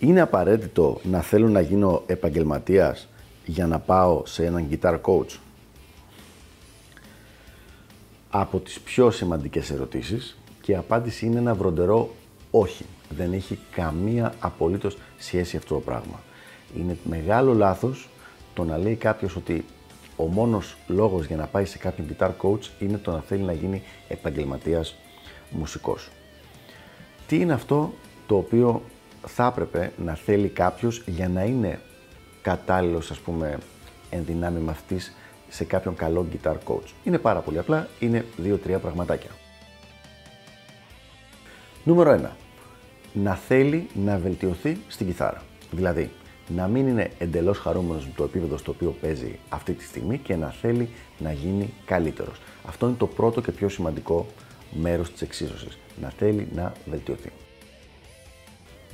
Είναι απαραίτητο να θέλω να γίνω επαγγελματίας για να πάω σε έναν guitar coach; Από τις πιο σημαντικές ερωτήσεις και η απάντηση είναι ένα βροντερό όχι. Δεν έχει καμία απολύτως σχέση αυτό το πράγμα. Είναι μεγάλο λάθος το να λέει κάποιος ότι ο μόνος λόγος για να πάει σε κάποιον guitar coach είναι το να θέλει να γίνει επαγγελματίας μουσικός. Τι είναι αυτό το οποίο θα έπρεπε να θέλει κάποιος για να είναι κατάλληλος, ας πούμε, εν δυνάμει μαθητής σε κάποιον καλό guitar coach. Είναι πάρα πολύ απλά, είναι δύο-τρία πραγματάκια. Νούμερο 1. Να θέλει να βελτιωθεί στην κιθάρα. Δηλαδή, να μην είναι εντελώς χαρούμενος με το επίπεδο στο οποίο παίζει αυτή τη στιγμή και να θέλει να γίνει καλύτερος. Αυτό είναι το πρώτο και πιο σημαντικό μέρος της εξίσωσης. Να θέλει να βελτιωθεί.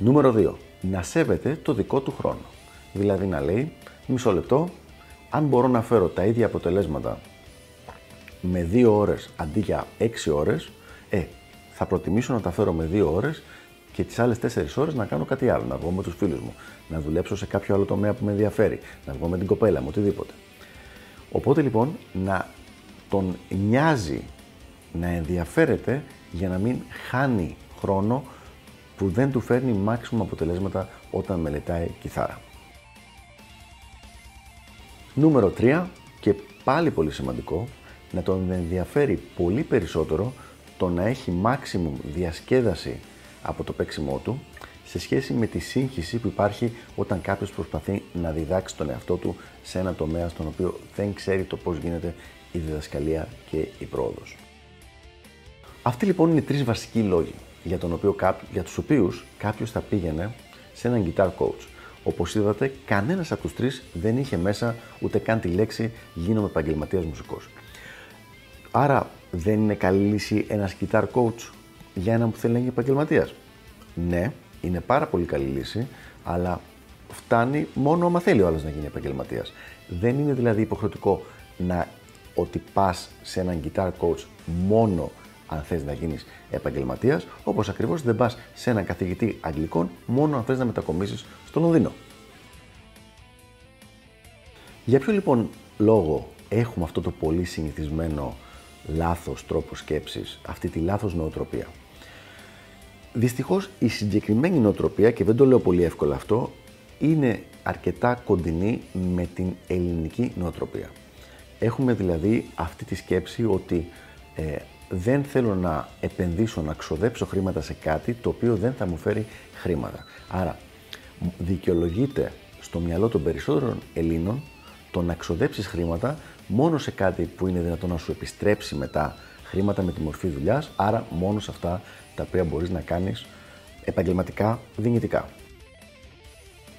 Νούμερο 2. Να σέβεται το δικό του χρόνο. Δηλαδή να λέει, μισό λεπτό, αν μπορώ να φέρω τα ίδια αποτελέσματα με 2 ώρες αντί για 6 ώρες, ε, θα προτιμήσω να τα φέρω με 2 ώρες και τις άλλες 4 ώρες να κάνω κάτι άλλο, να βγω με τους φίλους μου, να δουλέψω σε κάποιο άλλο τομέα που με ενδιαφέρει, να βγω με την κοπέλα μου, οτιδήποτε. Οπότε λοιπόν να τον νοιάζει, να ενδιαφέρεται για να μην χάνει χρόνο που δεν του φέρνει μάξιμο αποτελέσματα όταν μελετάει κιθάρα. Νούμερο 3 και πάλι πολύ σημαντικό, να τον ενδιαφέρει πολύ περισσότερο το να έχει maximum διασκέδαση από το παίξιμό του σε σχέση με τη σύγχυση που υπάρχει όταν κάποιος προσπαθεί να διδάξει τον εαυτό του σε ένα τομέα στον οποίο δεν ξέρει το πώς γίνεται η διδασκαλία και η πρόοδος. Αυτοί λοιπόν είναι οι τρεις βασικοί λόγοι για, τον οποίο, για τους οποίους κάποιος θα πήγαινε σε έναν guitar coach. Όπως είδατε, κανένας από τους τρεις δεν είχε μέσα ούτε καν τη λέξη «γίνομαι επαγγελματίας μουσικός». Άρα δεν είναι καλή λύση ένας guitar coach για έναν που θέλει να γίνει επαγγελματίας; Ναι, είναι πάρα πολύ καλή λύση, αλλά φτάνει μόνο άμα θέλει ο άλλος να γίνει επαγγελματίας. Δεν είναι δηλαδή υποχρεωτικό να ότι πας σε έναν guitar coach μόνο αν θες να γίνεις επαγγελματίας, όπως ακριβώς δεν πας σε έναν καθηγητή Αγγλικών μόνο αν θες να μετακομίσεις στο Λονδίνο. Για ποιο λοιπόν λόγο έχουμε αυτό το πολύ συνηθισμένο λάθος τρόπο σκέψης, αυτή τη λάθος νοοτροπία; Δυστυχώς η συγκεκριμένη νοοτροπία, και δεν το λέω πολύ εύκολα αυτό, είναι αρκετά κοντινή με την ελληνική νοοτροπία. Έχουμε δηλαδή αυτή τη σκέψη ότι ε, δεν θέλω να επενδύσω, να ξοδέψω χρήματα σε κάτι το οποίο δεν θα μου φέρει χρήματα. Άρα, δικαιολογείται στο μυαλό των περισσότερων Ελλήνων το να ξοδέψεις χρήματα μόνο σε κάτι που είναι δυνατόν να σου επιστρέψει μετά χρήματα με τη μορφή δουλειάς, άρα μόνο σε αυτά τα οποία μπορείς να κάνεις επαγγελματικά δυνητικά.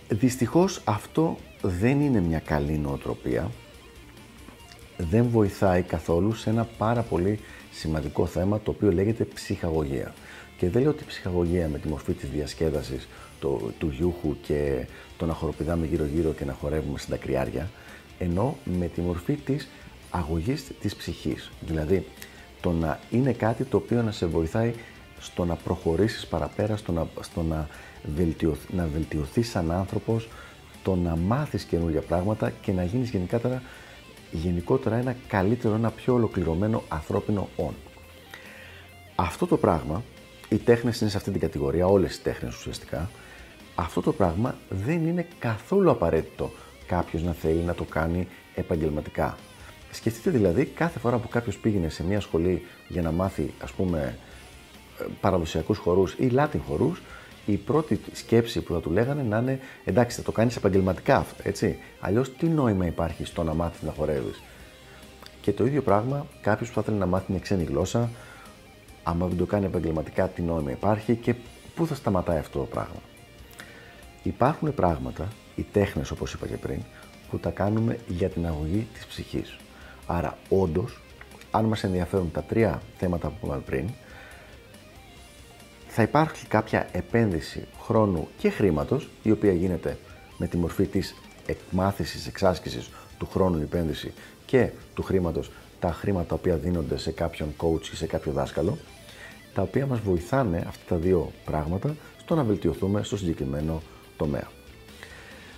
Δυστυχώς αυτό δεν είναι μια καλή νοοτροπία, δεν βοηθάει καθόλου σε ένα πάρα πολύ σημαντικό θέμα το οποίο λέγεται ψυχαγωγία. Και δεν λέω ότι η ψυχαγωγία με τη μορφή της διασκέδασης το, του γιούχου και το να χοροπηδάμε γύρω-γύρω και να χορεύουμε στην κρυάρια, ενώ με τη μορφή της αγωγής της ψυχής. Δηλαδή, το να είναι κάτι το οποίο να σε βοηθάει στο να προχωρήσεις παραπέρα, στο να, στο να, βελτιωθεί, να βελτιωθείς σαν άνθρωπος, το να μάθεις καινούργια πράγματα και να γίνεις γενικότερα γενικότερα ένα καλύτερο, ένα πιο ολοκληρωμένο ανθρώπινο όν. Αυτό το πράγμα, οι τέχνες είναι σε αυτή την κατηγορία, όλες οι τέχνες ουσιαστικά, αυτό το πράγμα δεν είναι καθόλου απαραίτητο κάποιος να θέλει να το κάνει επαγγελματικά. Σκεφτείτε δηλαδή κάθε φορά που κάποιος πήγαινε σε μια σχολή για να μάθει ας πούμε παραδοσιακούς χορούς ή Latin χορούς, η πρώτη σκέψη που θα του λέγανε να είναι εντάξει, θα το κάνεις επαγγελματικά αυτό, έτσι. Αλλιώς τι νόημα υπάρχει στο να μάθεις να χορεύεις; Και το ίδιο πράγμα, κάποιος που θα θέλει να μάθει μια ξένη γλώσσα, άμα δεν το κάνει επαγγελματικά, τι νόημα υπάρχει και πού θα σταματάει αυτό το πράγμα; Υπάρχουν πράγματα, οι τέχνες όπως είπα και πριν, που τα κάνουμε για την αγωγή της ψυχής. Άρα, όντως, αν μας ενδιαφέρουν τα τρία θέματα που είπαμε πριν, θα υπάρχει κάποια επένδυση χρόνου και χρήματος, η οποία γίνεται με τη μορφή της εκμάθησης, εξάσκησης του χρόνου επένδυση και του χρήματος, τα χρήματα τα οποία δίνονται σε κάποιον coach ή σε κάποιο δάσκαλο, τα οποία μας βοηθάνε αυτά τα δύο πράγματα στο να βελτιωθούμε στο συγκεκριμένο τομέα.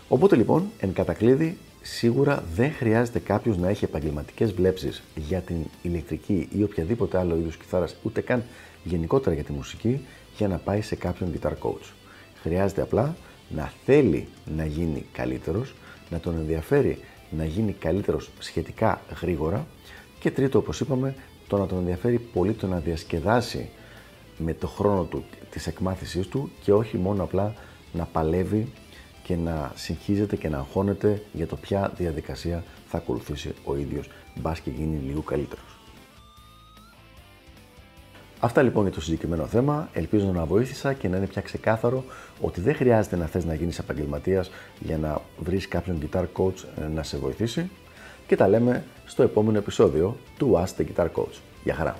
Οπότε λοιπόν, εν κατακλείδη, σίγουρα δεν χρειάζεται κάποιος να έχει επαγγελματικές βλέψεις για την ηλεκτρική ή οποιαδήποτε άλλο είδους κιθάρας, ούτε καν γενικότερα για τη μουσική, για να πάει σε κάποιον guitar coach. Χρειάζεται απλά να θέλει να γίνει καλύτερος, να τον ενδιαφέρει να γίνει καλύτερος σχετικά γρήγορα και τρίτο, όπως είπαμε, το να τον ενδιαφέρει πολύ το να διασκεδάσει με το χρόνο του της εκμάθησής του και όχι μόνο απλά να παλεύει και να συγχύζεται και να αγχώνεται για το ποια διαδικασία θα ακολουθήσει ο ίδιος, μπας και γίνει λίγο καλύτερος. Αυτά λοιπόν για το συγκεκριμένο θέμα. Ελπίζω να βοήθησα και να είναι πια ξεκάθαρο ότι δεν χρειάζεται να θες να γίνεις επαγγελματίας για να βρεις κάποιον guitar coach ε, να σε βοηθήσει. Και τα λέμε στο επόμενο επεισόδιο του Ask the Guitar Coach. Γεια χαρά!